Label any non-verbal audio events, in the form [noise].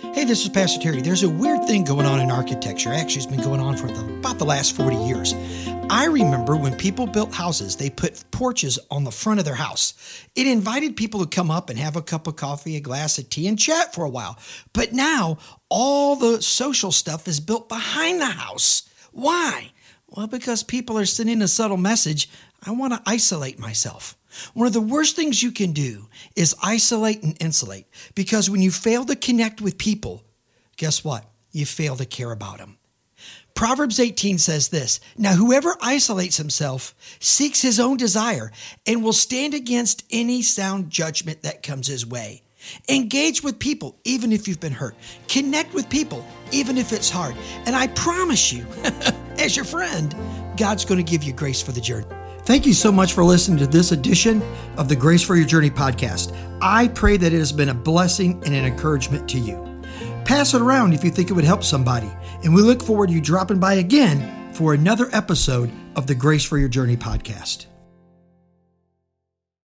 Hey, this is Pastor Terry. There's a weird thing going on in architecture. Actually, it's been going on for the, about the last 40 years. I remember when people built houses, they put porches on the front of their house. It invited people to come up and have a cup of coffee, a glass of tea, and chat for a while. But now, all the social stuff is built behind the house. Why? Well, because people are sending a subtle message I want to isolate myself. One of the worst things you can do is isolate and insulate because when you fail to connect with people, guess what? You fail to care about them. Proverbs 18 says this Now, whoever isolates himself seeks his own desire and will stand against any sound judgment that comes his way. Engage with people, even if you've been hurt. Connect with people, even if it's hard. And I promise you, [laughs] as your friend, God's going to give you grace for the journey. Thank you so much for listening to this edition of the Grace for Your Journey podcast. I pray that it has been a blessing and an encouragement to you. Pass it around if you think it would help somebody. And we look forward to you dropping by again for another episode of the Grace for Your Journey podcast.